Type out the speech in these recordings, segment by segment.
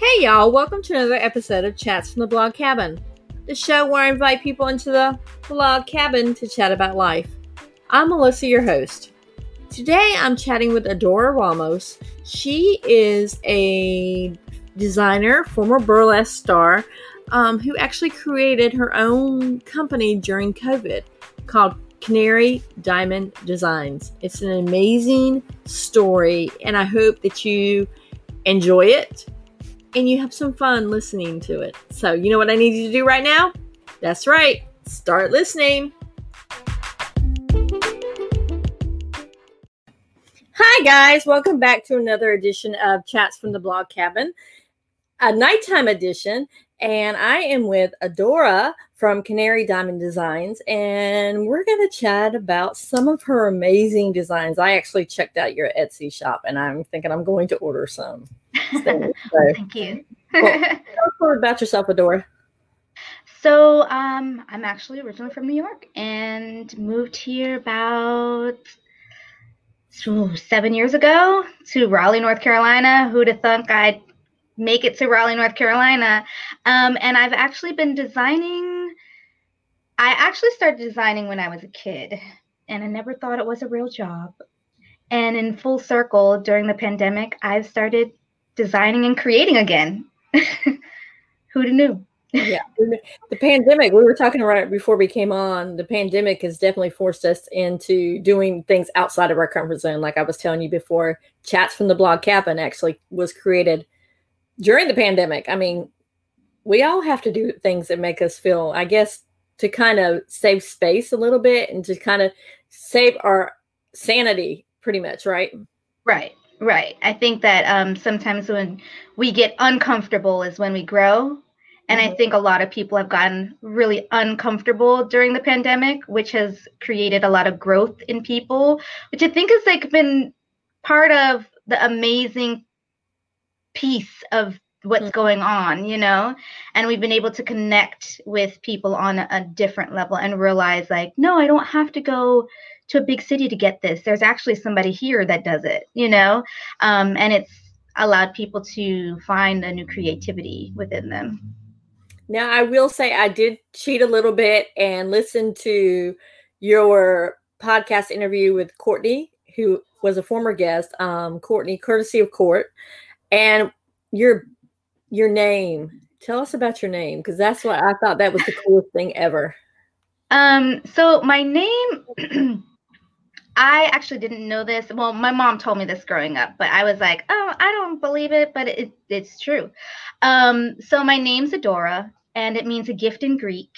Hey y'all, welcome to another episode of Chats from the Blog Cabin, the show where I invite people into the blog cabin to chat about life. I'm Melissa, your host. Today I'm chatting with Adora Ramos. She is a designer, former burlesque star, um, who actually created her own company during COVID called Canary Diamond Designs. It's an amazing story, and I hope that you enjoy it and you have some fun listening to it. So, you know what I need you to do right now? That's right, start listening. Hi, guys, welcome back to another edition of Chats from the Blog Cabin, a nighttime edition. And I am with Adora from Canary Diamond Designs, and we're going to chat about some of her amazing designs. I actually checked out your Etsy shop, and I'm thinking I'm going to order some. So, Thank you. well, tell us about yourself, Adora. So, um, I'm actually originally from New York and moved here about ooh, seven years ago to Raleigh, North Carolina. Who'd have thunk I'd make it to Raleigh, North Carolina? Um, and I've actually been designing. I actually started designing when I was a kid, and I never thought it was a real job. And in full circle during the pandemic, I've started designing and creating again. Who'd have knew? yeah the pandemic we were talking right before we came on the pandemic has definitely forced us into doing things outside of our comfort zone like i was telling you before chats from the blog cabin actually was created during the pandemic i mean we all have to do things that make us feel i guess to kind of save space a little bit and to kind of save our sanity pretty much right? Right right. I think that um, sometimes when we get uncomfortable is when we grow. And I mm-hmm. think a lot of people have gotten really uncomfortable during the pandemic, which has created a lot of growth in people, which I think has like been part of the amazing piece of what's going on, you know? And we've been able to connect with people on a different level and realize like, no, I don't have to go to a big city to get this. There's actually somebody here that does it, you know? Um, and it's allowed people to find a new creativity within them. Now, I will say I did cheat a little bit and listen to your podcast interview with Courtney, who was a former guest, um, Courtney, courtesy of Court, and your your name. Tell us about your name because that's what I thought that was the coolest thing ever. Um, so my name, I actually didn't know this. Well, my mom told me this growing up, but I was like, oh, I don't believe it, but it, it's true. Um, so my name's Adora, and it means a gift in Greek.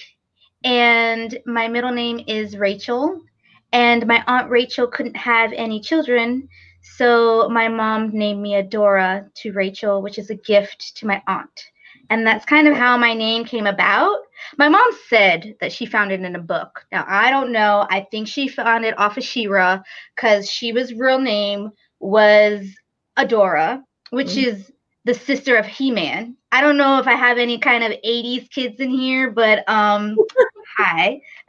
And my middle name is Rachel. And my aunt Rachel couldn't have any children. So my mom named me Adora to Rachel, which is a gift to my aunt. And that's kind of how my name came about. My mom said that she found it in a book. Now, I don't know. I think she found it off of She-Ra because She-Ra's real name was Adora, which mm-hmm. is the sister of He-Man. I don't know if I have any kind of 80s kids in here, but um hi.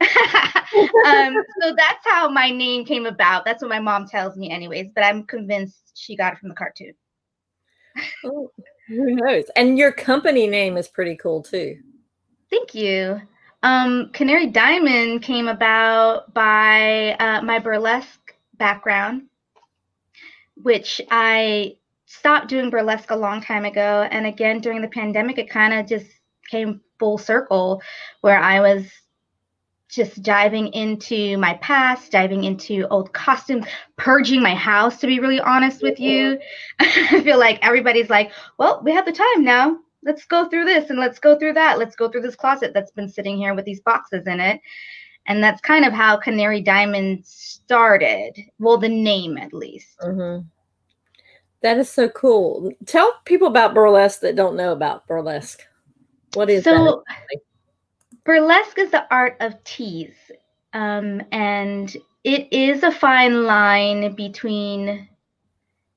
um so that's how my name came about. That's what my mom tells me anyways, but I'm convinced she got it from the cartoon. oh, who knows? And your company name is pretty cool too. Thank you. Um, Canary Diamond came about by uh, my burlesque background, which I stopped doing burlesque a long time ago. And again, during the pandemic, it kind of just came full circle where I was just diving into my past, diving into old costumes, purging my house, to be really honest with you. I feel like everybody's like, well, we have the time now. Let's go through this and let's go through that. Let's go through this closet that's been sitting here with these boxes in it. And that's kind of how Canary Diamond started. Well, the name at least. Mm-hmm. That is so cool. Tell people about burlesque that don't know about burlesque. What is so, that? Burlesque is the art of tease. Um, and it is a fine line between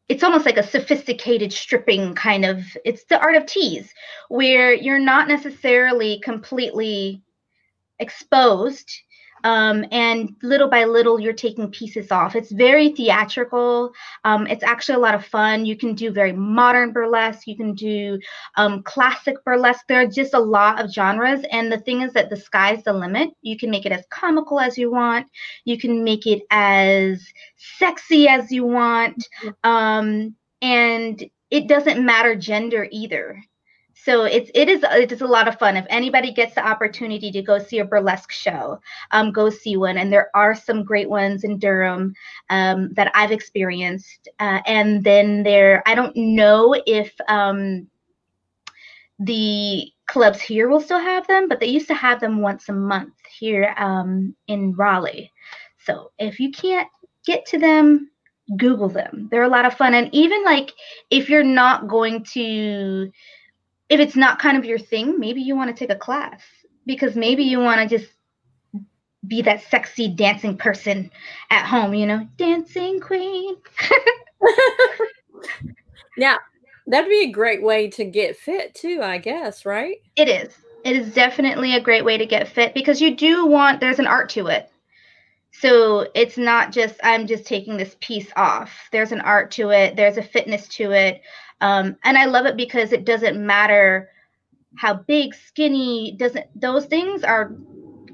it's almost like a sophisticated stripping kind of it's the art of tease where you're not necessarily completely exposed um, and little by little you're taking pieces off. It's very theatrical. Um, it's actually a lot of fun. You can do very modern burlesque. You can do um, classic burlesque. There are just a lot of genres. And the thing is that the sky's the limit. You can make it as comical as you want. You can make it as sexy as you want. Mm-hmm. um, and it doesn't matter gender either so it's it is it is a lot of fun. If anybody gets the opportunity to go see a burlesque show, um, go see one. And there are some great ones in Durham um, that I've experienced. Uh, and then there, I don't know if um, the clubs here will still have them, but they used to have them once a month here um, in Raleigh. So if you can't get to them, Google them. They're a lot of fun. And even like if you're not going to if it's not kind of your thing, maybe you want to take a class because maybe you want to just be that sexy dancing person at home, you know, dancing queen. yeah, that'd be a great way to get fit too, I guess, right? It is. It is definitely a great way to get fit because you do want there's an art to it. So it's not just I'm just taking this piece off. There's an art to it, there's a fitness to it. Um, and I love it because it doesn't matter how big, skinny, doesn't those things are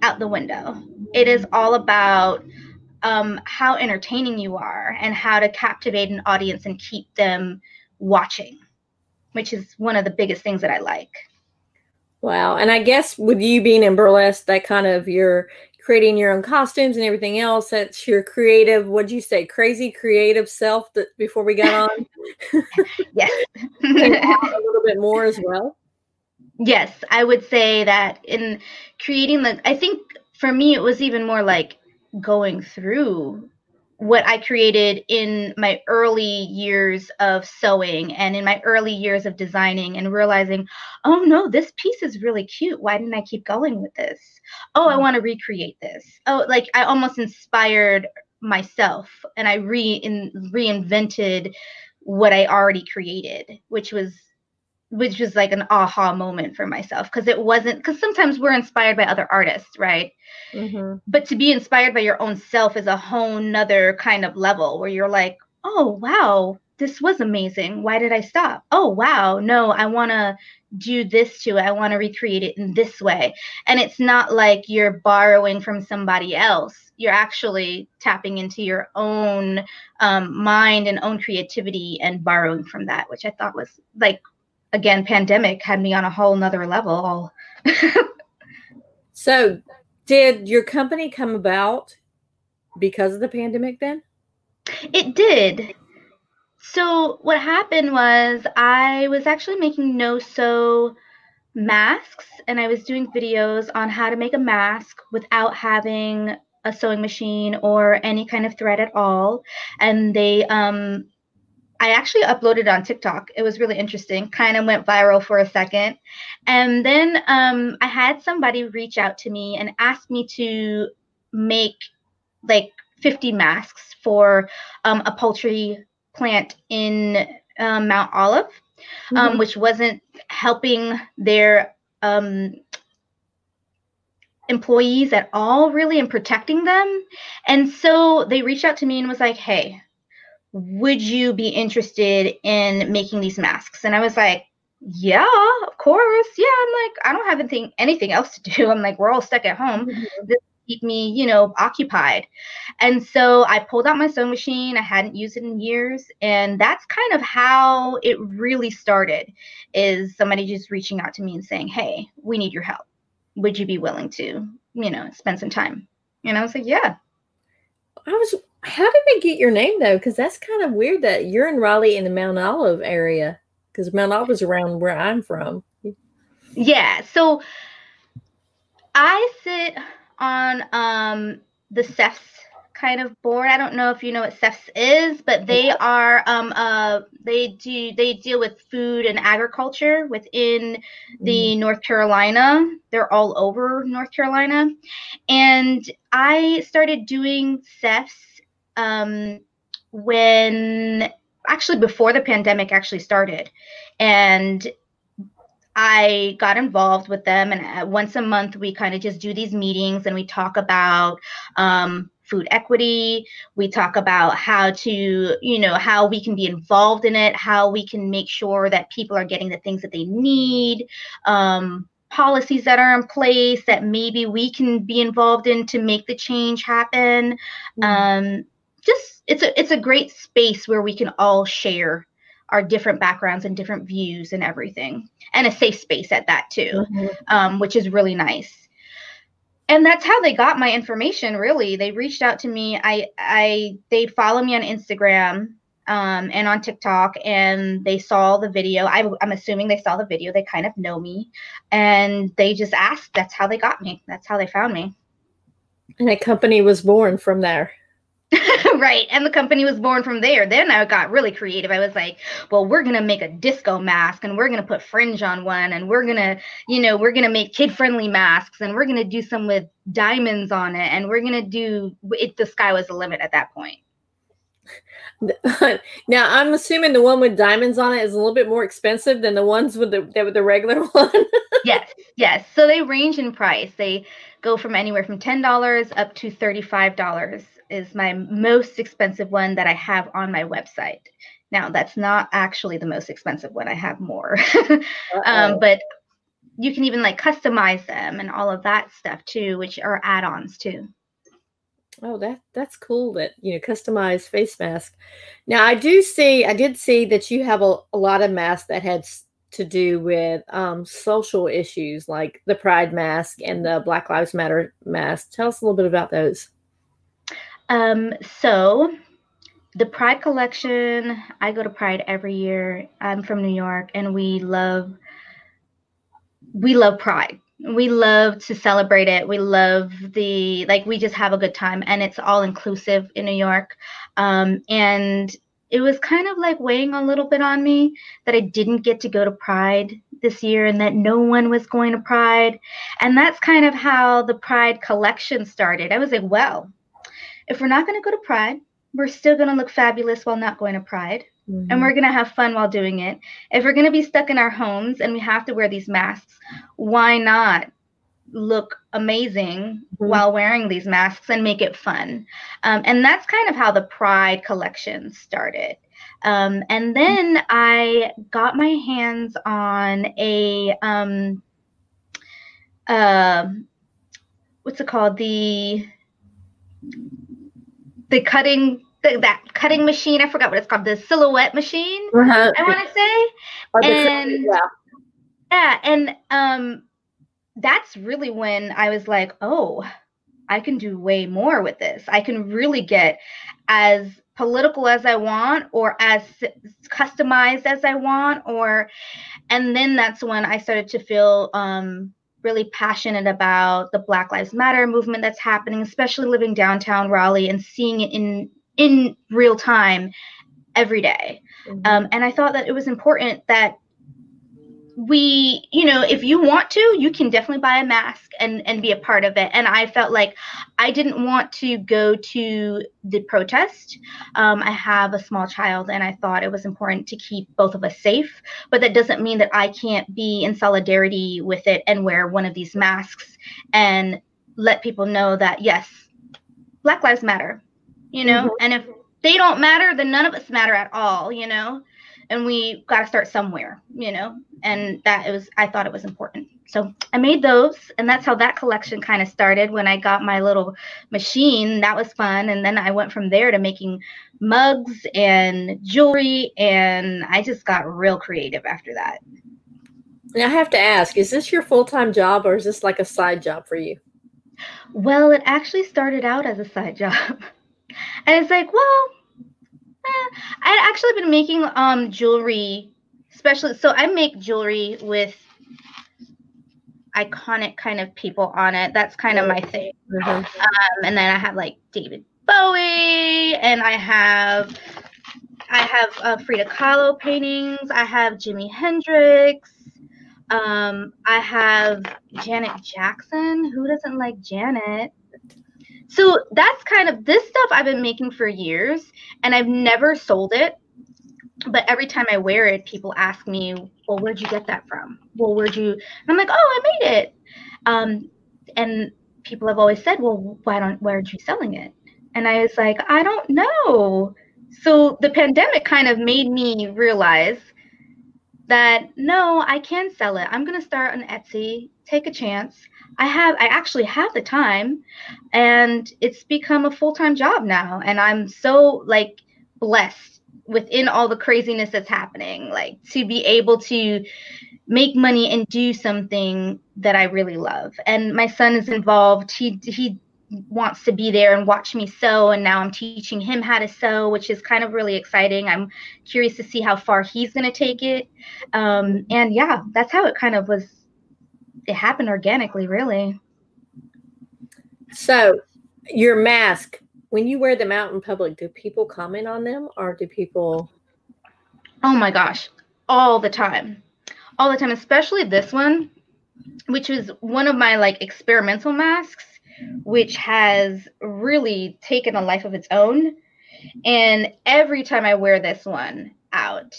out the window. It is all about um, how entertaining you are and how to captivate an audience and keep them watching, which is one of the biggest things that I like. Wow. And I guess with you being in burlesque, that kind of your creating your own costumes and everything else. That's your creative, what'd you say, crazy creative self that before we got on? yes. a little bit more as well. Yes, I would say that in creating the, I think for me, it was even more like going through what I created in my early years of sewing and in my early years of designing and realizing, oh no, this piece is really cute. Why didn't I keep going with this? Oh, I mm. want to recreate this. Oh, like I almost inspired myself and I re in, reinvented what I already created, which was which was like an aha moment for myself because it wasn't because sometimes we're inspired by other artists right? Mm-hmm. but to be inspired by your own self is a whole nother kind of level where you're like oh wow this was amazing. Why did i stop? Oh wow no i want to do this to it. I want to recreate it in this way. And it's not like you're borrowing from somebody else. You're actually tapping into your own um, mind and own creativity and borrowing from that which i thought was like again, pandemic had me on a whole nother level. so, did your company come about because of the pandemic then? It did. So, what happened was I was actually making no sew masks and I was doing videos on how to make a mask without having a sewing machine or any kind of thread at all. And they um, I actually uploaded on TikTok. It was really interesting. Kind of went viral for a second. And then um, I had somebody reach out to me and ask me to make like 50 masks for um, a poultry plant in um, Mount Olive, um, mm-hmm. which wasn't helping their um, employees at all, really, and protecting them. And so they reached out to me and was like, hey, would you be interested in making these masks? And I was like, yeah, of course. Yeah, I'm like, I don't have anything anything else to do. I'm like, we're all stuck at home. Mm-hmm. This keep me, you know, occupied. And so I pulled out my sewing machine. I hadn't used it in years, and that's kind of how it really started. Is somebody just reaching out to me and saying, "Hey, we need your help. Would you be willing to, you know, spend some time?" And I was like, "Yeah." I was how did they get your name though? Because that's kind of weird that you're in Raleigh in the Mount Olive area. Because Mount Olive is around where I'm from. Yeah. So I sit on um, the CEFS kind of board. I don't know if you know what CEFS is, but they are um, uh, they do they deal with food and agriculture within the mm. North Carolina. They're all over North Carolina, and I started doing CEFS um, when actually before the pandemic actually started. And I got involved with them, and uh, once a month we kind of just do these meetings and we talk about um, food equity. We talk about how to, you know, how we can be involved in it, how we can make sure that people are getting the things that they need, um, policies that are in place that maybe we can be involved in to make the change happen. Mm-hmm. Um, just it's a it's a great space where we can all share our different backgrounds and different views and everything, and a safe space at that too, mm-hmm. um, which is really nice. And that's how they got my information really. They reached out to me. I i they follow me on instagram um, and on tiktok and they saw the video. I, i'm assuming they saw the video. They kind of know me. And they just asked. That's how they got me. That's how they found me. And a company was born from there right. And the company was born from there. Then I got really creative. I was like, well, we're going to make a disco mask and we're going to put fringe on one and we're going to, you know, we're going to make kid friendly masks and we're going to do some with diamonds on it. And we're going to do it. The sky was the limit at that point. now I'm assuming the one with diamonds on it is a little bit more expensive than the ones with the with the regular one. yes, yes. So they range in price. They go from anywhere from ten dollars up to thirty five dollars is my most expensive one that I have on my website. Now, that's not actually the most expensive one. I have more. um, but you can even like customize them and all of that stuff too, which are add-ons too. Oh, that that's cool that you know customized face mask. Now I do see I did see that you have a, a lot of masks that had to do with um, social issues like the Pride mask and the Black Lives Matter mask. Tell us a little bit about those. Um, so the Pride collection, I go to Pride every year. I'm from New York and we love we love Pride. We love to celebrate it. We love the like we just have a good time and it's all inclusive in New York. Um, and it was kind of like weighing a little bit on me that I didn't get to go to Pride this year and that no one was going to Pride. And that's kind of how the Pride collection started. I was like, well, if we're not going to go to Pride, we're still going to look fabulous while not going to Pride. Mm-hmm. And we're going to have fun while doing it. If we're going to be stuck in our homes and we have to wear these masks, why not look amazing mm-hmm. while wearing these masks and make it fun? Um, and that's kind of how the Pride collection started. Um, and then I got my hands on a um, uh, what's it called? The the cutting the, that cutting machine. I forgot what it's called. The silhouette machine. Uh-huh. I want to say. and yeah. yeah, and um, that's really when I was like, oh, I can do way more with this. I can really get as political as I want or as customized as I want or and then that's when I started to feel um really passionate about the Black Lives Matter movement that's happening, especially living downtown Raleigh and seeing it in in real time every day. Mm-hmm. Um, and I thought that it was important that we you know if you want to you can definitely buy a mask and and be a part of it. And i felt like i didn't want to go to the protest. Um, i have a small child and i thought it was important to keep both of us safe but that doesn't mean that i can't be in solidarity with it and wear one of these masks and let people know that yes black lives matter you know? Mm-hmm. and if they don't matter then none of us matter at all you know and we got to start somewhere, you know, and that it was, I thought it was important. So I made those, and that's how that collection kind of started when I got my little machine. That was fun. And then I went from there to making mugs and jewelry, and I just got real creative after that. Now I have to ask, is this your full time job or is this like a side job for you? Well, it actually started out as a side job. and it's like, well, I'd actually been making um jewelry, especially so I make jewelry with iconic kind of people on it. That's kind of my thing. Mm-hmm. Um, and then I have like David Bowie, and I have I have uh, Frida Kahlo paintings. I have Jimi Hendrix. Um, I have Janet Jackson. Who doesn't like Janet? So that's kind of this stuff I've been making for years and I've never sold it. but every time I wear it, people ask me, "Well, where'd you get that from? Well, where'd you?" And I'm like, "Oh, I made it." Um, and people have always said, "Well, why don't? why aren't you selling it?" And I was like, "I don't know." So the pandemic kind of made me realize that no, I can sell it. I'm gonna start on Etsy, take a chance. I have, I actually have the time, and it's become a full time job now, and I'm so like blessed within all the craziness that's happening, like to be able to make money and do something that I really love. And my son is involved. He he wants to be there and watch me sew and now I'm teaching him how to sew, which is kind of really exciting. I'm curious to see how far he's going to take it. Um, and yeah, that's how it kind of was it happened organically, really. So, your mask when you wear them out in public, do people comment on them or do people? Oh my gosh, all the time, all the time, especially this one, which was one of my like experimental masks, which has really taken a life of its own. And every time I wear this one out,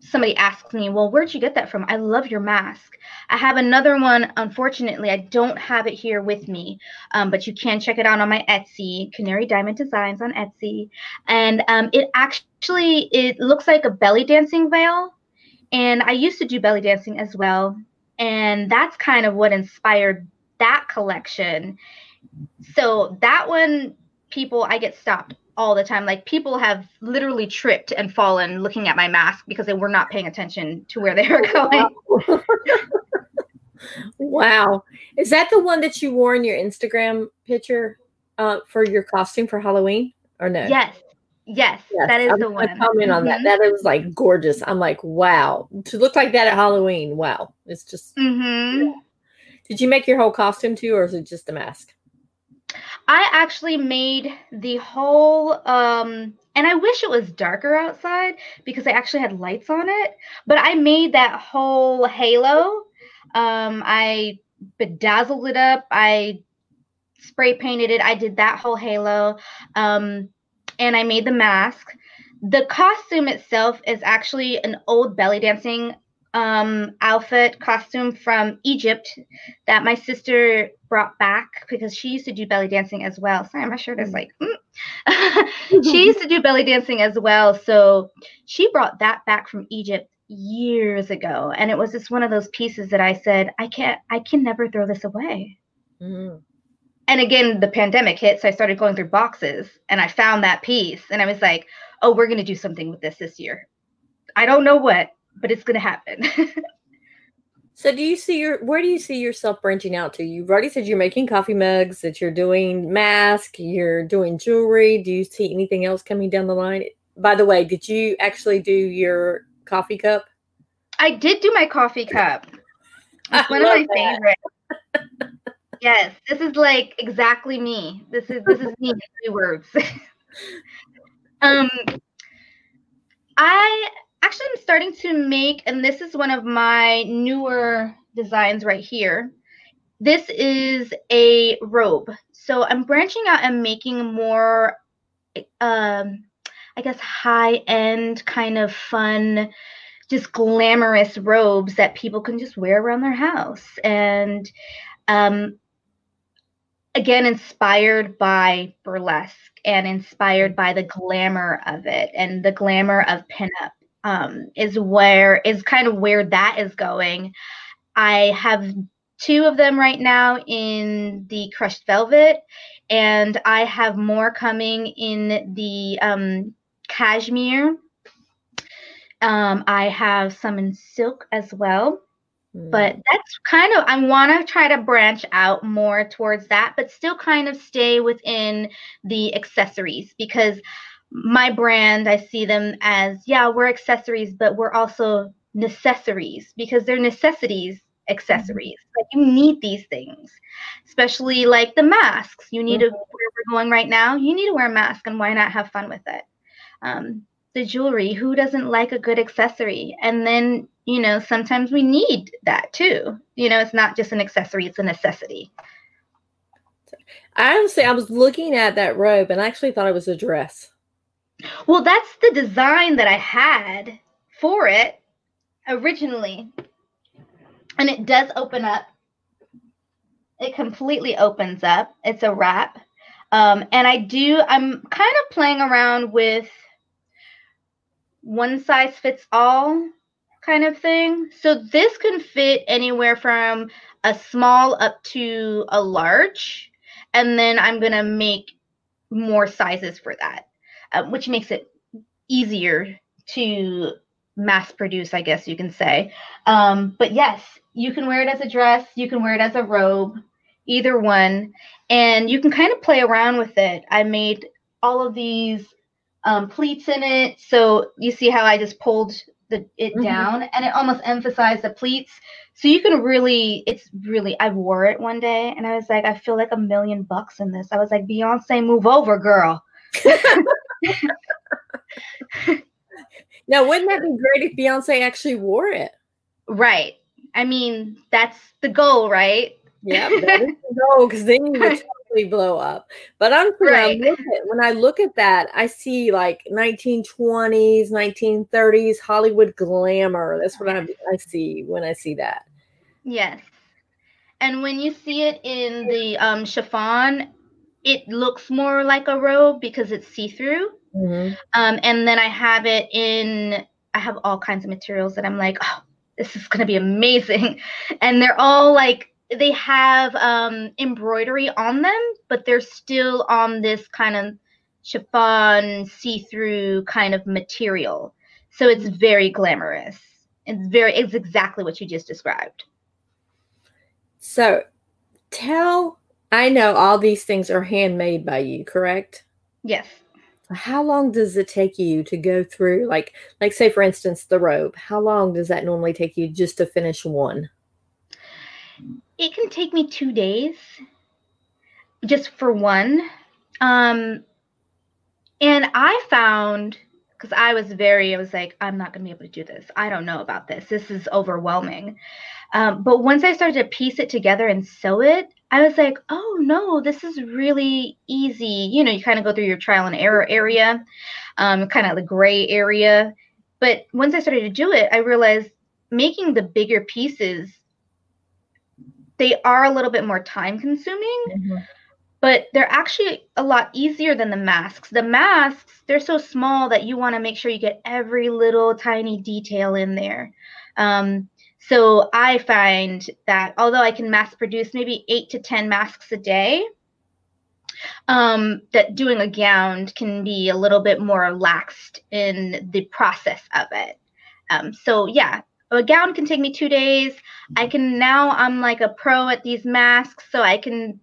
somebody asks me, Well, where'd you get that from? I love your mask. I have another one. Unfortunately, I don't have it here with me, um, but you can check it out on my Etsy, Canary Diamond Designs on Etsy. And um, it actually it looks like a belly dancing veil. And I used to do belly dancing as well. And that's kind of what inspired that collection. So that one, people, I get stopped all the time. Like people have literally tripped and fallen looking at my mask because they were not paying attention to where they were going. wow. Is that the one that you wore in your Instagram picture uh, for your costume for Halloween or no? Yes. Yes, yes. that is I'm the one. Comment on mm-hmm. that. That was like gorgeous. I'm like, wow, to look like that at Halloween. Wow, it's just. Mm-hmm. Yeah. Did you make your whole costume too, or is it just a mask? I actually made the whole um and I wish it was darker outside because I actually had lights on it, but I made that whole halo. Um I bedazzled it up. I spray painted it. I did that whole halo. Um and I made the mask. The costume itself is actually an old belly dancing um, outfit costume from Egypt that my sister brought back because she used to do belly dancing as well. Sorry, my shirt is mm. like, mm. she used to do belly dancing as well. So she brought that back from Egypt years ago. And it was just one of those pieces that I said, I can't, I can never throw this away. Mm-hmm. And again, the pandemic hit. So I started going through boxes and I found that piece and I was like, oh, we're going to do something with this this year. I don't know what, but it's going to happen. so do you see your where do you see yourself branching out to? You've already said you're making coffee mugs, that you're doing mask, you're doing jewelry. Do you see anything else coming down the line? By the way, did you actually do your coffee cup? I did do my coffee cup. It's one of my favorites. yes, this is like exactly me. This is this is me in three words. um I actually I'm starting to make, and this is one of my newer designs right here. This is a robe. So I'm branching out and making more, um, I guess, high end kind of fun, just glamorous robes that people can just wear around their house. And um, again, inspired by burlesque and inspired by the glamour of it and the glamour of pinup um, is where is kind of where that is going. I have two of them right now in the crushed velvet, and I have more coming in the um, cashmere. Um, I have some in silk as well. Mm. But that's kind of, I want to try to branch out more towards that, but still kind of stay within the accessories because my brand, I see them as, yeah, we're accessories, but we're also necessaries because they're necessities accessories. Mm-hmm. Like you need these things, especially like the masks. You need mm-hmm. to, where we're going right now, you need to wear a mask and why not have fun with it? Um, the jewelry, who doesn't like a good accessory? And then, you know, sometimes we need that too. You know, it's not just an accessory, it's a necessity. I honestly, I was looking at that robe and I actually thought it was a dress. Well, that's the design that I had for it originally. And it does open up. It completely opens up. It's a wrap. Um, and I do, I'm kind of playing around with one size fits all kind of thing. So this can fit anywhere from a small up to a large. And then I'm going to make more sizes for that, uh, which makes it easier to mass produce, I guess you can say. Um, but yes, you can wear it as a dress, you can wear it as a robe, either one, and you can kind of play around with it. I made all of these um, pleats in it, so you see how I just pulled the it mm-hmm. down, and it almost emphasized the pleats. So you can really, it's really. I wore it one day, and I was like, I feel like a million bucks in this. I was like, Beyonce, move over, girl. now, wouldn't that be great if Beyonce actually wore it? Right. I mean, that's the goal, right? Yeah, that is the goal because then you would totally blow up. But I'm right. at, when I look at that, I see like 1920s, 1930s Hollywood glamour. That's what I, I see when I see that. Yes. And when you see it in the um, chiffon, it looks more like a robe because it's see through. Mm-hmm. Um, and then I have it in, I have all kinds of materials that I'm like, oh, this is going to be amazing. And they're all like, they have um, embroidery on them, but they're still on this kind of chiffon, see through kind of material. So it's very glamorous. It's very, it's exactly what you just described. So tell, I know all these things are handmade by you, correct? Yes. How long does it take you to go through like like say for instance the robe how long does that normally take you just to finish one? It can take me two days just for one. Um and i found because i was very i was like i'm not going to be able to do this. I don't know about this. This is overwhelming. Um, but once i started to piece it together and sew it I was like, oh no, this is really easy. You know, you kind of go through your trial and error area, um, kind of the gray area. But once I started to do it, I realized making the bigger pieces, they are a little bit more time consuming, mm-hmm. but they're actually a lot easier than the masks. The masks, they're so small that you want to make sure you get every little tiny detail in there. Um, so I find that although I can mass produce maybe eight to 10 masks a day, um, that doing a gown can be a little bit more laxed in the process of it. Um, so yeah, a gown can take me two days. I can now I'm like a pro at these masks, so I can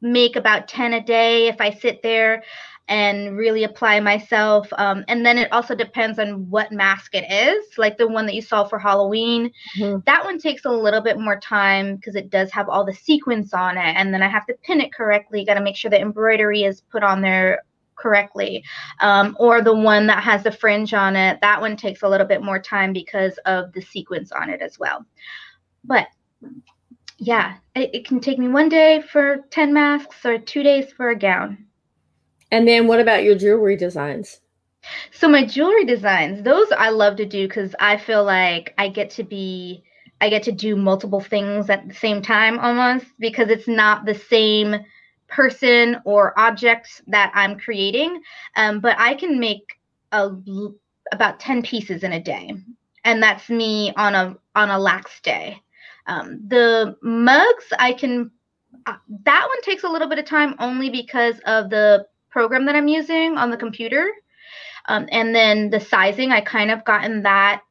make about 10 a day if I sit there and really apply myself. Um, and then it also depends on what mask it is, like the one that you saw for Halloween. Mm-hmm. That one takes a little bit more time because it does have all the sequins on it. And then I have to pin it correctly. Got to make sure the embroidery is put on there correctly. Um, or the one that has the fringe on it, that one takes a little bit more time because of the sequins on it as well. But yeah, it, it can take me one day for 10 masks or two days for a gown. And then what about your jewelry designs? So my jewelry designs, those I love to do because I feel like I get to be I get to do multiple things at the same time almost because it's not the same person or object that I'm creating. Um, but I can make a, about 10 pieces in a day. And that's me on a on a lax day. Um, the mugs I can uh, that one takes a little bit of time only because of the program that I'm using on the computer. Um, and then the sizing, I kind of gotten that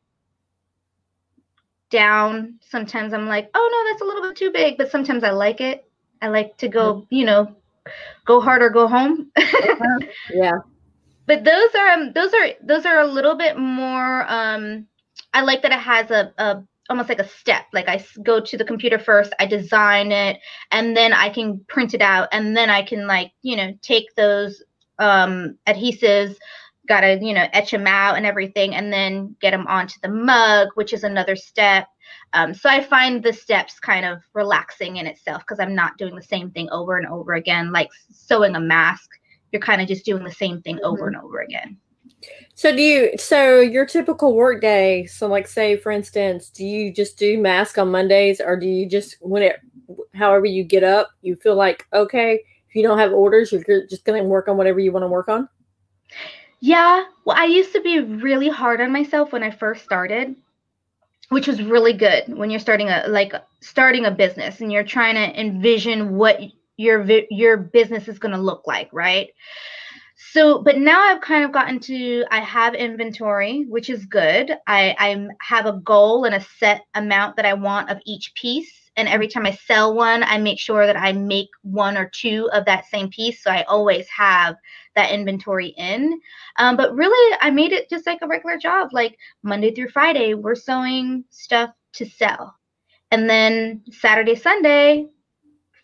down. Sometimes I'm like, oh no, that's a little bit too big, but sometimes I like it. I like to go, mm-hmm. you know, go hard or go home. yeah. But those are um, those are those are a little bit more. Um, I like that it has a, a almost like a step. Like i go to the computer first i design it and then i can print it out and then i can like you know take those um adhesives gotta you know etch them out and everything and then get them onto the mug which is another step. Um, so i find the steps kind of relaxing in itself because i'm not doing the same thing over and over again. Like sewing a mask you're kind of just doing the same thing over mm-hmm. and over again So do you so your typical work day, so like say for instance, do you just do mask on Mondays or do you just when it however you get up, you feel like okay, if you don't have orders, you're just going to work on whatever you want to work on? Yeah, well I used to be really hard on myself when I first started, which was really good when you're starting a like starting a business and you're trying to envision what your your business is going to look like, right? So, but now I've kind of gotten to I have inventory, which is good. I I have a goal and a set amount that I want of each piece, and every time I sell one, I make sure that I make one or two of that same piece, so I always have that inventory in. Um, but really, I made it just like a regular job, like Monday through Friday, we're sewing stuff to sell, and then Saturday, Sunday,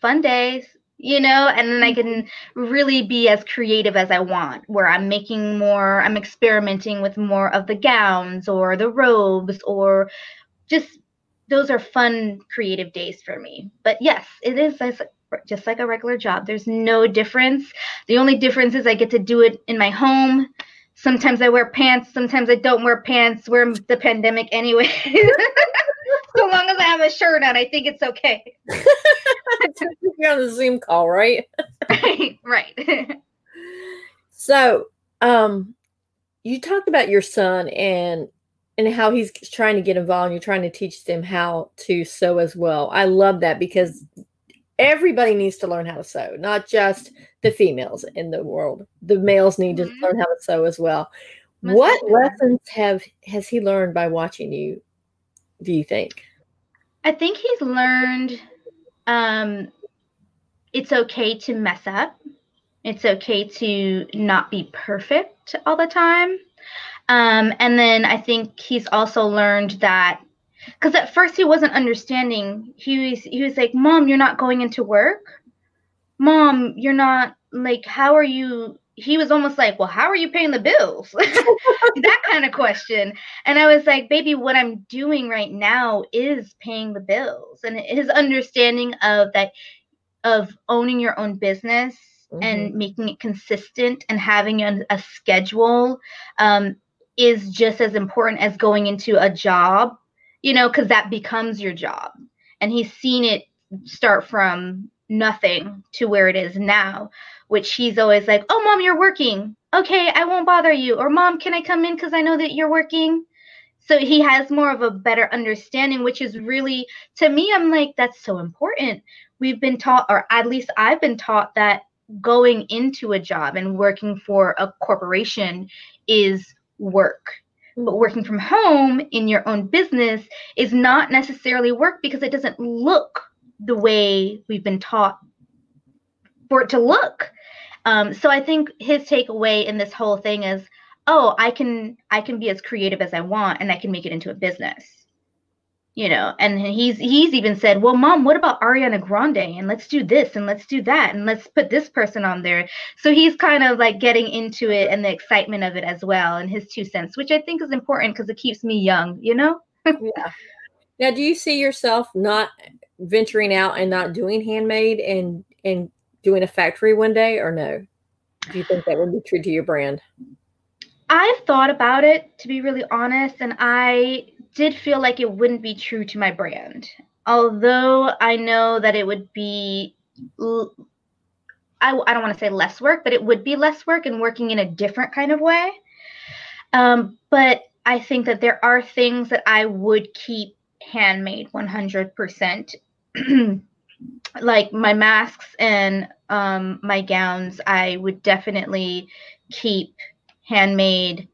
fun days you know and then i can mm-hmm. really be as creative as i want where i'm making more i'm experimenting with more of the gowns or the robes or just those are fun creative days for me. But yes it is just like a regular job. There's no difference. The only difference is i get to do it in my home. Sometimes i wear pants sometimes i don't wear pants. We're the pandemic anyway so long as I have a shirt on, I think it's okay. You're on a Zoom call, right? right, right. so, um, you talked about your son and and how he's trying to get involved. And you're trying to teach them how to sew as well. I love that because everybody needs to learn how to sew, not just the females in the world. The males need mm-hmm. to learn how to sew as well. Most what lessons have has he learned by watching you do you think? I think he's learned um, it's okay to mess up. It's okay to not be perfect all the time. Um, and then I think he's also learned that because at first he wasn't understanding. He was he was like, "Mom, you're not going into work. Mom, you're not like how are you he was almost like, Well, how are you paying the bills? that kind of question. And I was like, Baby, what I'm doing right now is paying the bills. And his understanding of that, of owning your own business mm-hmm. and making it consistent and having a, a schedule um, is just as important as going into a job, you know, because that becomes your job. And he's seen it start from nothing to where it is now which he's always like, "Oh, mom, you're working. Okay, I won't bother you." Or, "Mom, can I come in because I know that you're working?" So he has more of a better understanding, which is really to me, I'm like, that's so important. We've been taught, or at least I've been taught that going into a job and working for a corporation is work. But working from home in your own business is not necessarily work because it doesn't look the way we've been taught for it to look. Um, so I think his takeaway in this whole thing is, oh, I can I can be as creative as I want, and I can make it into a business. You know, and he's he's even said, well, mom, what about Ariana Grande? And let's do this and let's do that and let's put this person on there. So he's kind of like getting into it and the excitement of it as well, and his two cents, which I think is important because it keeps me young. You know. yeah. Now, do you see yourself not venturing out and not doing handmade and and doing a factory one day or no? Do you think that would be true to your brand? I've thought about it to be really honest, and I did feel like it wouldn't be true to my brand. Although I know that it would be, I, I don't want to say less work, but it would be less work and working in a different kind of way. Um, but I think that there are things that I would keep handmade 100%. like my masks and um, my gowns, I would definitely keep handmade,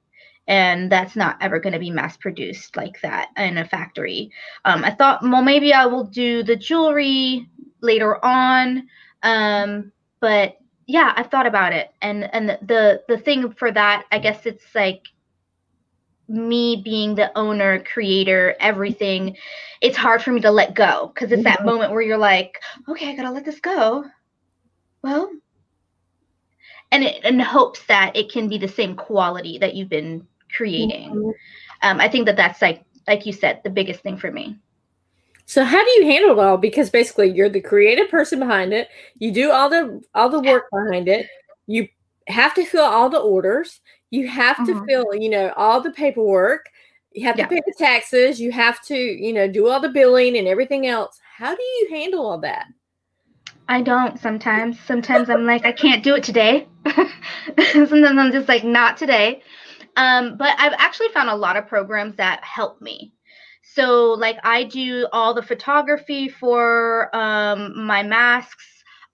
and that's not ever going to be mass produced like that in a factory. Um, I thought, well, maybe I will do the jewelry later on, um, but yeah, I thought about it, and and the the thing for that, I guess it's like me being the owner, creator, everything, it's hard for me to let go because it's that mm-hmm. moment where you're like, okay, I gotta let this go. Well, and it in hopes that it can be the same quality that you've been creating. Mm-hmm. Um, I think that that's like, like you said, the biggest thing for me. So how do you handle it all? Because basically, you're the creative person behind it. You do all the all the work behind it. You have to fill all the orders You have to Mhm. fill, you know, all the paperwork. You have Yeah. to pay the taxes. You have to, you know, do all the billing and everything else. How do you handle all that? I don't sometimes. Sometimes I'm like, I can't do it today. sometimes I'm just like, not today. Um, but I've actually found a lot of programs that help me. So, like, I do all the photography for um, my masks.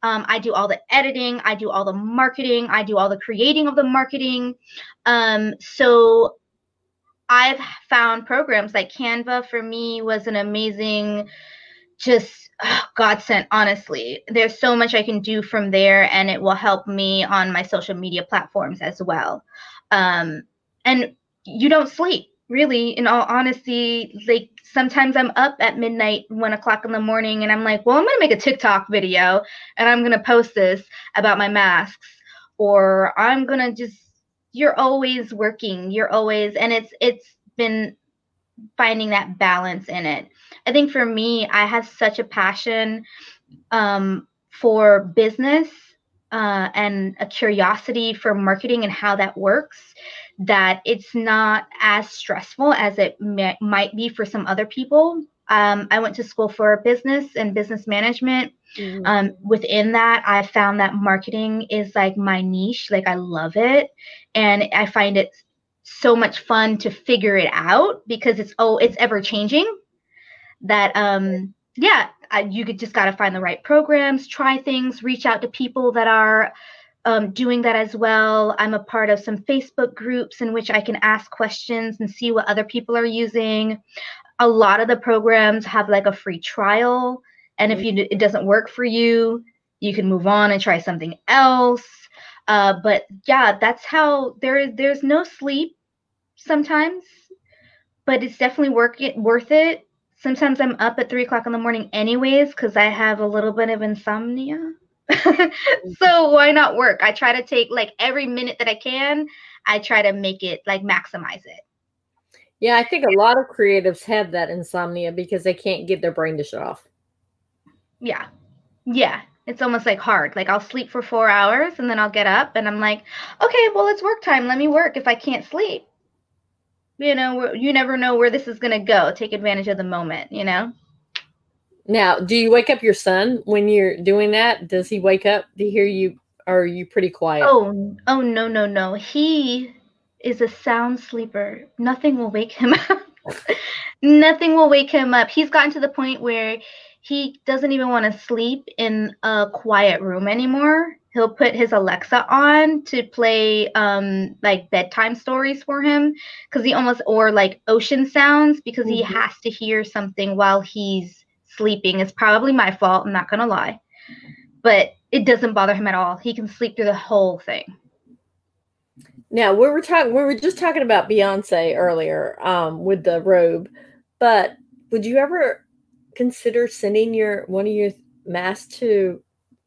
Um, I do all the editing. I do all the marketing. I do all the creating of the marketing. Um, so, I've found programs like Canva for me was an amazing, just oh, God sent, honestly. There's so much I can do from there, and it will help me on my social media platforms as well. Um, and you don't sleep, really, in all honesty. Like sometimes I'm up at midnight, one o'clock in the morning, and I'm like, well, I'm to make a TikTok video and I'm to post this about my masks, or I'm to just, you're always working. You're always, and it's, it's been finding that balance in it. I think for me, I have such a passion um, for business uh, and a curiosity for marketing and how that works that it's not as stressful as it may, might be for some other people. Um, I went to school for business and business management. Um, within that, I found that marketing is like my niche. Like I love it, and I find it so much fun to figure it out because it's oh, it's ever changing. That um, yeah, you could just got to find the right programs, try things, reach out to people that are um, doing that as well. I'm a part of some Facebook groups in which I can ask questions and see what other people are using. A lot of the programs have like a free trial, and if you it doesn't work for you, you can move on and try something else. Uh, but yeah, that's how there is there's no sleep sometimes, but it's definitely work it, worth it. Sometimes I'm up at three o'clock in the morning anyways because I have a little bit of insomnia. so why not work? I try to take like every minute that I can. I try to make it like maximize it. Yeah, I think a lot of creatives have that insomnia because they can't get their brain to shut off. Yeah. Yeah. It's almost like hard. Like I'll sleep for four hours and then I'll get up and I'm like, okay, well, it's work time. Let me work if I can't sleep. You know, you never know where this is going to go. Take advantage of the moment, you know? Now, do you wake up your son when you're doing that? Does he wake up to hear you? Or are you pretty quiet? Oh, oh no, no, no. He is a sound sleeper. Nothing will wake him up. Nothing will wake him up. He's gotten to the point where he doesn't even want to sleep in a quiet room anymore. He'll put his Alexa on to play um like bedtime stories for him because he almost or like ocean sounds because he Mhm. has to hear something while he's sleeping. It's probably my fault, I'm not gonna lie. But it doesn't bother him at all. He can sleep through the whole thing. Now we were talking. We were just talking about Beyonce earlier um, with the robe, but would you ever consider sending your one of your masks to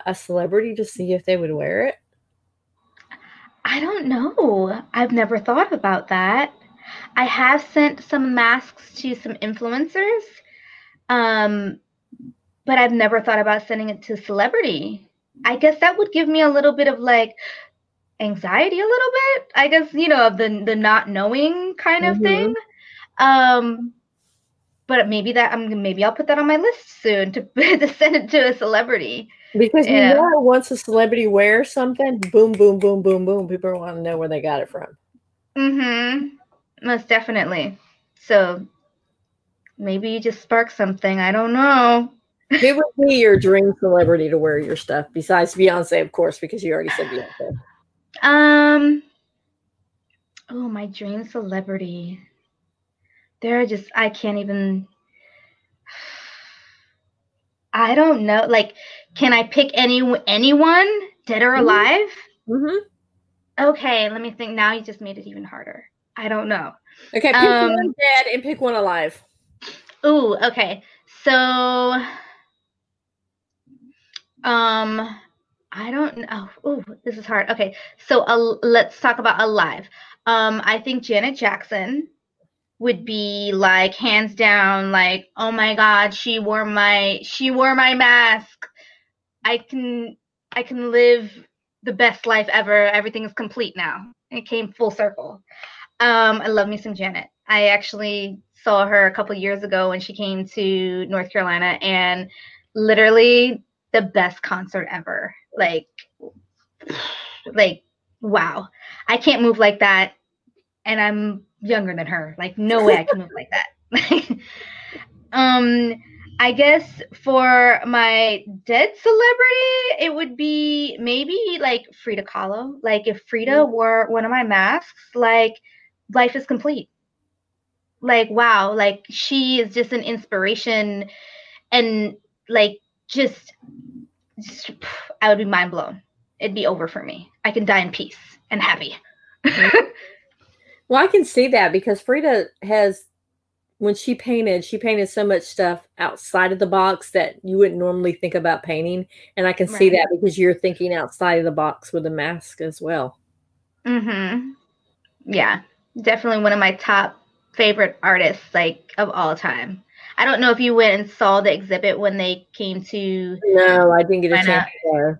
a celebrity to see if they would wear it? I don't know. I've never thought about that. I have sent some masks to some influencers, um, but I've never thought about sending it to a celebrity. I guess that would give me a little bit of like anxiety, a little bit. I guess you know of the the not knowing kind of Mhm. thing. Um, but maybe that I'm maybe I'll put that on my list soon to to send it to a celebrity. Because Yeah. you know, once a celebrity wears something, boom, boom, boom, boom, boom, people want to know where they got it from. Mm-hmm. Most definitely. So maybe you just spark something. I don't know. Who would be your dream celebrity to wear your stuff besides Beyonce, of course, because you already said Beyonce. Um. Oh, my dream celebrity. There are just I can't even. I don't know. Like, can I pick any anyone, dead or Mhm. alive? Mm-hmm. Okay, let me think. Now you just made it even harder. I don't know. Okay, pick Um, one dead and pick one alive. Ooh, okay. So um I don't know. Ooh, this is hard. Okay. So uh, let's talk about alive. Um I think Janet Jackson would be like hands down like, "Oh my god, she wore my she wore my mask. I can I can live the best life ever. Everything is complete now." It came full circle. Um, I love me some Janet. I actually saw her a couple years ago when she came to North Carolina and literally the best concert ever. Like like wow. I can't move like that and I'm younger than her. Like no way I can move like that. um I guess for my dead celebrity, it would be maybe like Frida Kahlo. Like if Frida mm. wore one of my masks, like life is complete. Like wow, like she is just an inspiration and like just, just I would be mind blown. It'd be over for me. I can die in peace and happy. well, I can see that because Frida has when she painted, she painted so much stuff outside of the box that you wouldn't normally think about painting. And I can right. see that because you're thinking outside of the box with a mask as well. Mm-hmm. Yeah. Definitely one of my top favorite artists, like of all time. I don't know if you went and saw the exhibit when they came to No, I didn't get a chance to.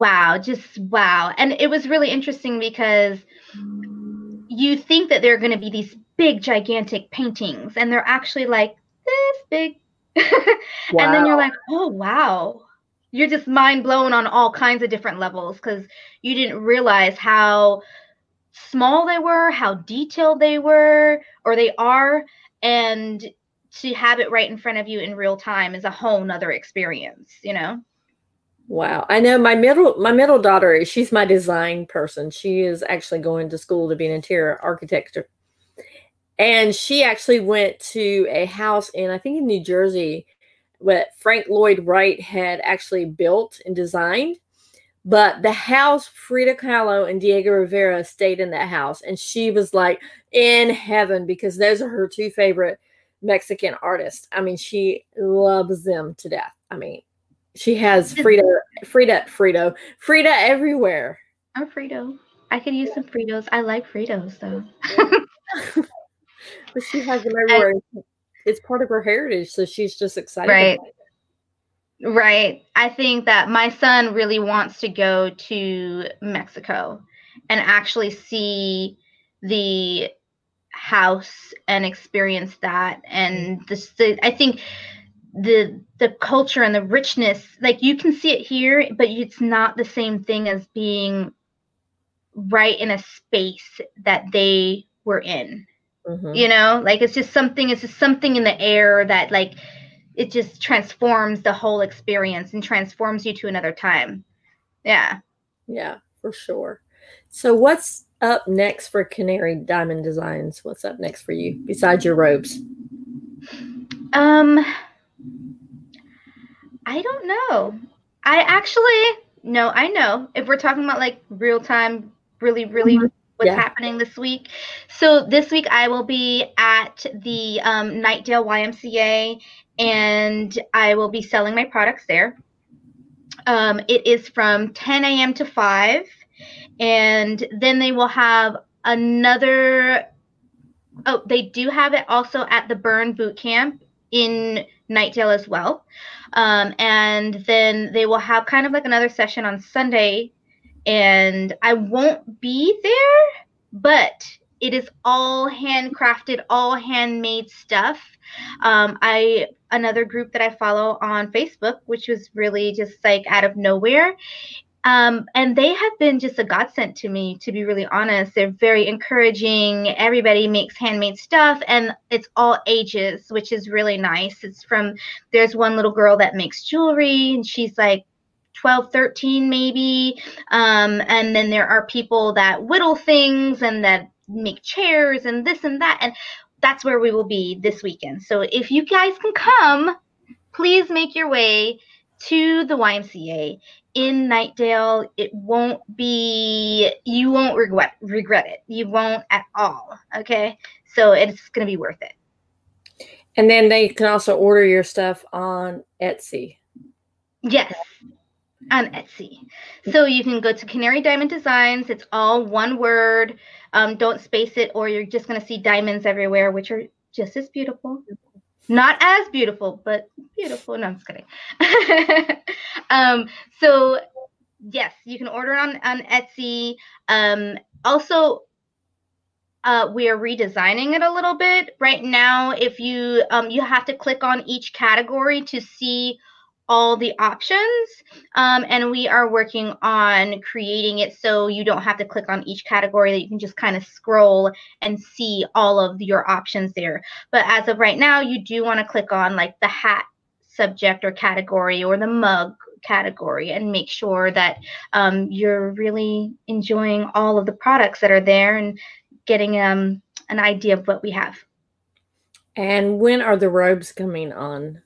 Wow, just wow. And it was really interesting because you think that they're going to be these big, gigantic paintings, and they're actually like this big. wow. And then you're like, oh, wow. You're just mind blown on all kinds of different levels because you didn't realize how small they were, how detailed they were, or they are. And to have it right in front of you in real time is a whole nother experience, you know? Wow. I know my middle my middle daughter, she's my design person. She is actually going to school to be an interior architecture and she actually went to a house in, I think in New Jersey, what Frank Lloyd Wright had actually built and designed. But the house, Frida Kahlo and Diego Rivera stayed in that house. And she was like in heaven because those are her two favorite Mexican artists. I mean, she loves them to death. I mean, she has Frida, Frida, Frito, Frida everywhere. I'm Frito. I could use some Fritos. I like Fritos though. but she has them everywhere. it's part of her heritage, so she's just excited. Right. Right. I think that my son really wants to go to Mexico and actually see the house and experience that and the, the I think the the culture and the richness like you can see it here but it's not the same thing as being right in a space that they were in Mm-hmm. You know, like it's just something, it's just something in the air that like it just transforms the whole experience and transforms you to another time. Yeah. Yeah, for sure. So what's up next for Canary Diamond Designs? What's up next for you besides your robes? Um I don't know. I actually no, I know. If we're talking about like real time, really, really mm-hmm what's yeah. happening this week. So this week I will be at the um, Knightdale YMCA and I will be selling my products there. Um, it is from 10 a.m. to 5, and then they will have another. Oh, they do have it also at the Burn Boot Camp in Knightdale as well. Um, and then they will have kind of like another session on Sunday and I won't be there, but it is all handcrafted, all handmade stuff. Um, I another group that I follow on Facebook, which was really just like out of nowhere. Um, and they have been just a godsend to me, to be really honest. They're very encouraging. Everybody makes handmade stuff, and it's all ages, which is really nice. It's from there's one little girl that makes jewelry, and she's like 12, 13 maybe. Um, and then there are people that whittle things and that make chairs and this and that. And that's where we will be this weekend. So if you guys can come, please make your way to the YMCA in Knightdale, It won't be, you won't regret, regret it. You won't at all. Okay. So it's going to be worth it. And then they can also order your stuff on Etsy. Yes on Etsy. So you can go to Canary Diamond Designs. It's all one word. Um, don't space it, or you're just going to see diamonds everywhere, which are just as beautiful. Not as beautiful, but beautiful. No, I'm just kidding. um, so yes, you can order on on Etsy. Um, also uh, we are redesigning it a little bit right now if you um, you have to click on each category to see all the options um, and we are working on creating it so you don't have to click on each category that you can just kind of scroll and see all of your options there but as of right now you do want to click on like the hat subject or category or the mug category and make sure that um, you're really enjoying all of the products that are there and getting um, an idea of what we have and when are the robes coming on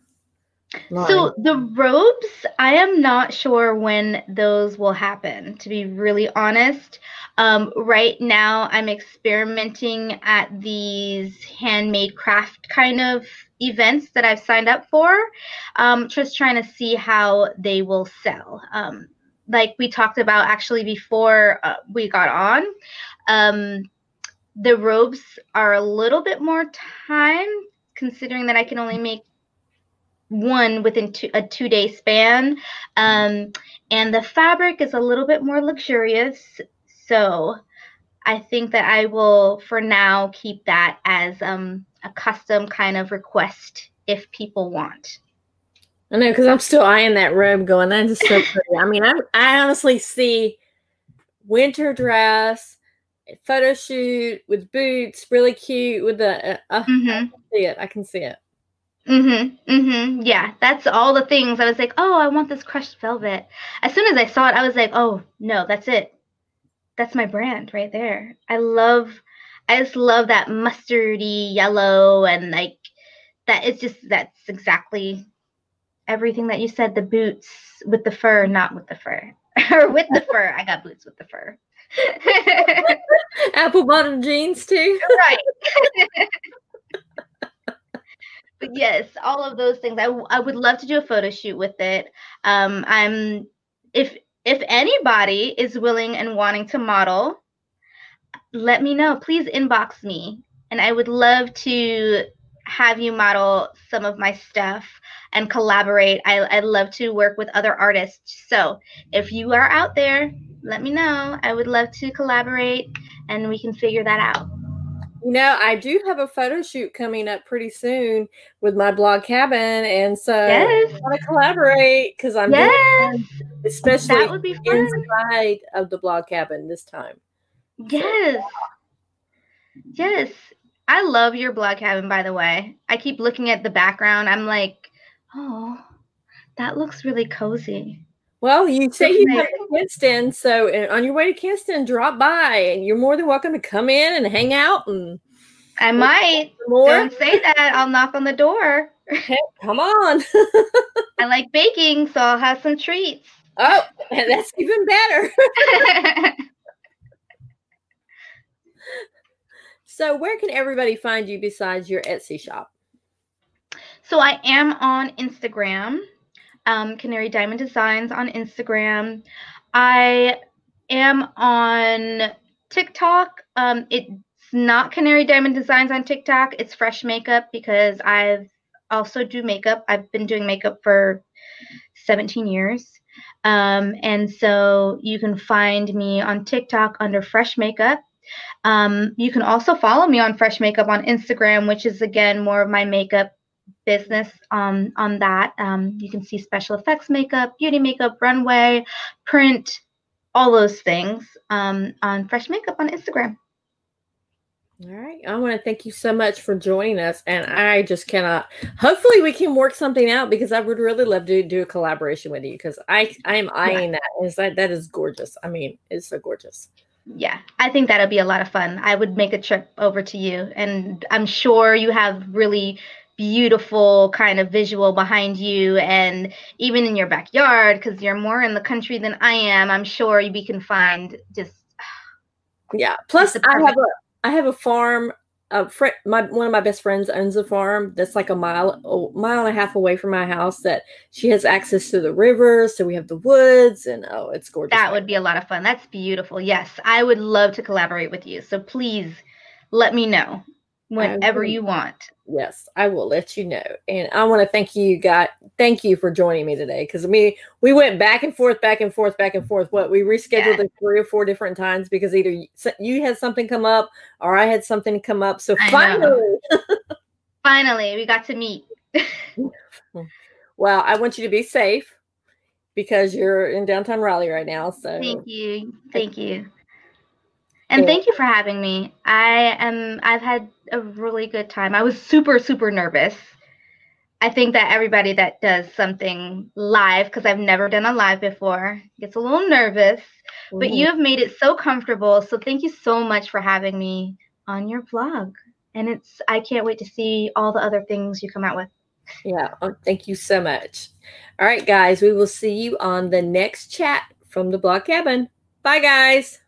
Line. So the robes, I am not sure when those will happen. To be really honest, um, right now I'm experimenting at these handmade craft kind of events that I've signed up for, um, just trying to see how they will sell. Um, like we talked about actually before uh, we got on, um, the robes are a little bit more time considering that I can only make one within two, a two day span. Um, and the fabric is a little bit more luxurious. So I think that I will, for now, keep that as um, a custom kind of request if people want. I know, because I'm still eyeing that robe going, that is so pretty. I mean, I, I honestly see winter dress, photo shoot with boots, really cute with the, uh, uh mm-hmm. I can see it. I can see it. Mm-hmm. Mm-hmm. Yeah, that's all the things. I was like, oh, I want this crushed velvet. As soon as I saw it, I was like, oh no, that's it. That's my brand right there. I love I just love that mustardy yellow and like that it's just that's exactly everything that you said. The boots with the fur, not with the fur. or with the fur. I got boots with the fur. Apple bottom jeans too. right but yes, all of those things. I, I would love to do a photo shoot with it. Um, I'm if if anybody is willing and wanting to model, let me know. Please inbox me, and I would love to have you model some of my stuff and collaborate. I, I'd love to work with other artists. So if you are out there, let me know. I would love to collaborate, and we can figure that out. You know, I do have a photo shoot coming up pretty soon with my blog cabin, and so yes. I want to collaborate because I'm yes. especially that would be fun. inside of the blog cabin this time. Yes, yes, I love your blog cabin. By the way, I keep looking at the background. I'm like, oh, that looks really cozy. Well, you say you have to Kinston, so on your way to Kinston, drop by, and you're more than welcome to come in and hang out. And I might. More. Don't say that. I'll knock on the door. Hey, come on. I like baking, so I'll have some treats. Oh, that's even better. so, where can everybody find you besides your Etsy shop? So, I am on Instagram um, Canary Diamond Designs on Instagram. I am on TikTok. Um, it's not Canary Diamond Designs on TikTok. It's Fresh Makeup because I've also do makeup. I've been doing makeup for 17 years. Um, and so you can find me on TikTok under Fresh Makeup. Um, you can also follow me on Fresh Makeup on Instagram, which is again more of my makeup business um, on that. Um, you can see special effects makeup, beauty makeup, runway, print, all those things um, on Fresh Makeup on Instagram. All right. I want to thank you so much for joining us. And I just cannot, hopefully, we can work something out because I would really love to do a collaboration with you because I, I am eyeing yeah. that. Is that that is gorgeous. I mean, it's so gorgeous. Yeah, I think that'll be a lot of fun. I would make a trip over to you, and I'm sure you have really beautiful kind of visual behind you and even in your backyard because you're more in the country than i am i'm sure we can find just yeah plus i have a i have a farm a friend my one of my best friends owns a farm that's like a mile a mile and a half away from my house that she has access to the river so we have the woods and oh it's gorgeous that would be a lot of fun that's beautiful yes i would love to collaborate with you so please let me know whenever you want. Yes, I will let you know. And I want to thank you, God. Thank you for joining me today because me we went back and forth, back and forth, back and forth. What we rescheduled yeah. it three or four different times because either you had something come up or I had something come up. So I finally, finally, we got to meet. well, I want you to be safe because you're in downtown Raleigh right now. So thank you, thank you. And yeah. thank you for having me. I am I've had a really good time. I was super super nervous. I think that everybody that does something live because I've never done a live before gets a little nervous, mm-hmm. but you have made it so comfortable. So thank you so much for having me on your vlog. And it's I can't wait to see all the other things you come out with. Yeah, oh, thank you so much. All right, guys, we will see you on the next chat from the blog cabin. Bye, guys.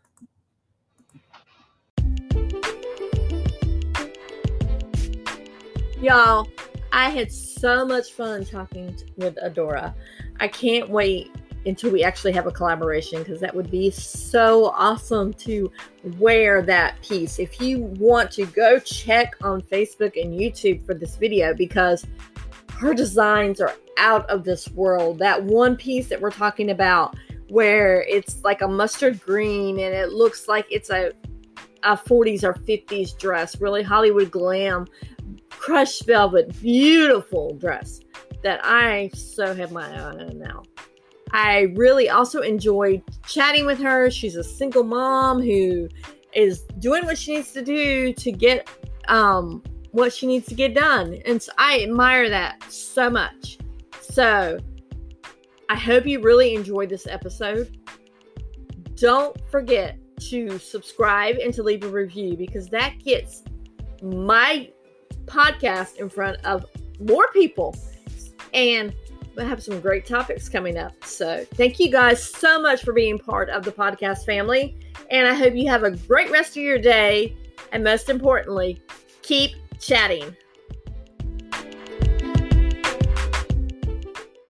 Y'all, I had so much fun talking with Adora. I can't wait until we actually have a collaboration because that would be so awesome to wear that piece. If you want to go check on Facebook and YouTube for this video because her designs are out of this world. That one piece that we're talking about where it's like a mustard green and it looks like it's a a 40s or 50s dress, really Hollywood glam crushed velvet, beautiful dress that I so have my eye on now. I really also enjoyed chatting with her. She's a single mom who is doing what she needs to do to get um, what she needs to get done. And so I admire that so much. So I hope you really enjoyed this episode. Don't forget to subscribe and to leave a review because that gets my podcast in front of more people. And we'll have some great topics coming up. So thank you guys so much for being part of the podcast family. And I hope you have a great rest of your day. And most importantly, keep chatting.